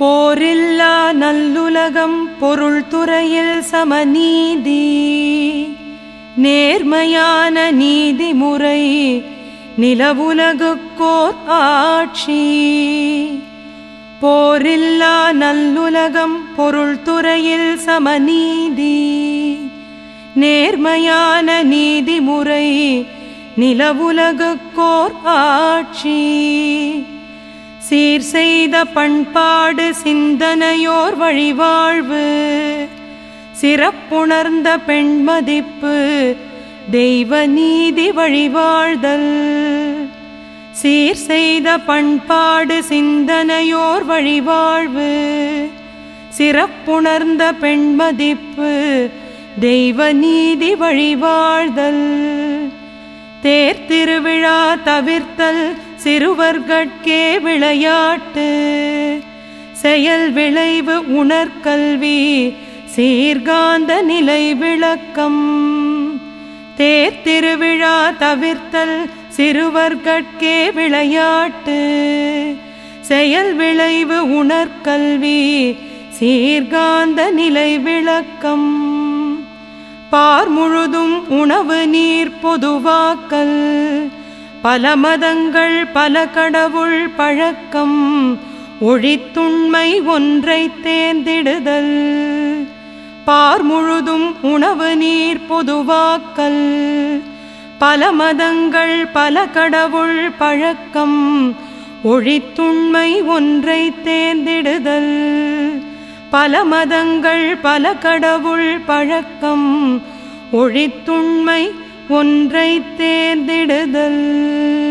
போரில்லா நல்லுலகம் பொருள் துறையில் சமநீதி. நேர்மையான நீதிமுறை நிலவுலகுக்கோர் ஆட்சி. போரில்லா நல்லுலகம் பொருள் துறையில் சமநீதி. நேர்மையான நீதிமுறை நிலவுலகுக்கோர் ஆட்சி. சீர் செய்த பண்பாடு சிந்தனையோர் வழிவாழ்வு. சிறப்புணர்ந்த பெண்மதிப்பு தெய்வ நீதி வழிவாழ்தல். சீர் செய்த பண்பாடு சிந்தனையோர் வழிவாழ்வு. சிறப்புணர்ந்த பெண்மதிப்பு தெய்வ நீதி வழிவாழ்தல். தேர் திருவிழா தவிர்த்தல் சிறுவர்கட்கே விளையாட்டு செயல் விளைவு உணர்கல்வி சீர்காந்த நிலை விளக்கம். தேர் திருவிழா தவிர்த்தல் சிறுவர்கட்கே விளையாட்டு செயல் விளைவு உணர்கல்வி சீர்காந்த நிலை விளக்கம். பார் முழுதும் உணவு நீர் பொதுவாக்கல் பல மதங்கள் பல கடவுள் பழக்கம் ஒழித்துண்மை ஒன்றை தேர்ந்திடுதல். பார் முழுதும் உணவு நீர் பொதுவாக்கல். பல மதங்கள் பல கடவுள் பழக்கம் ஒழித்துண்மை ஒன்றை தேர்ந்திடுதல். பல மதங்கள் பல கடவுள் பழக்கம் ஒழித்துண்மை ஒன்றை தேர்ந்திடுதல்.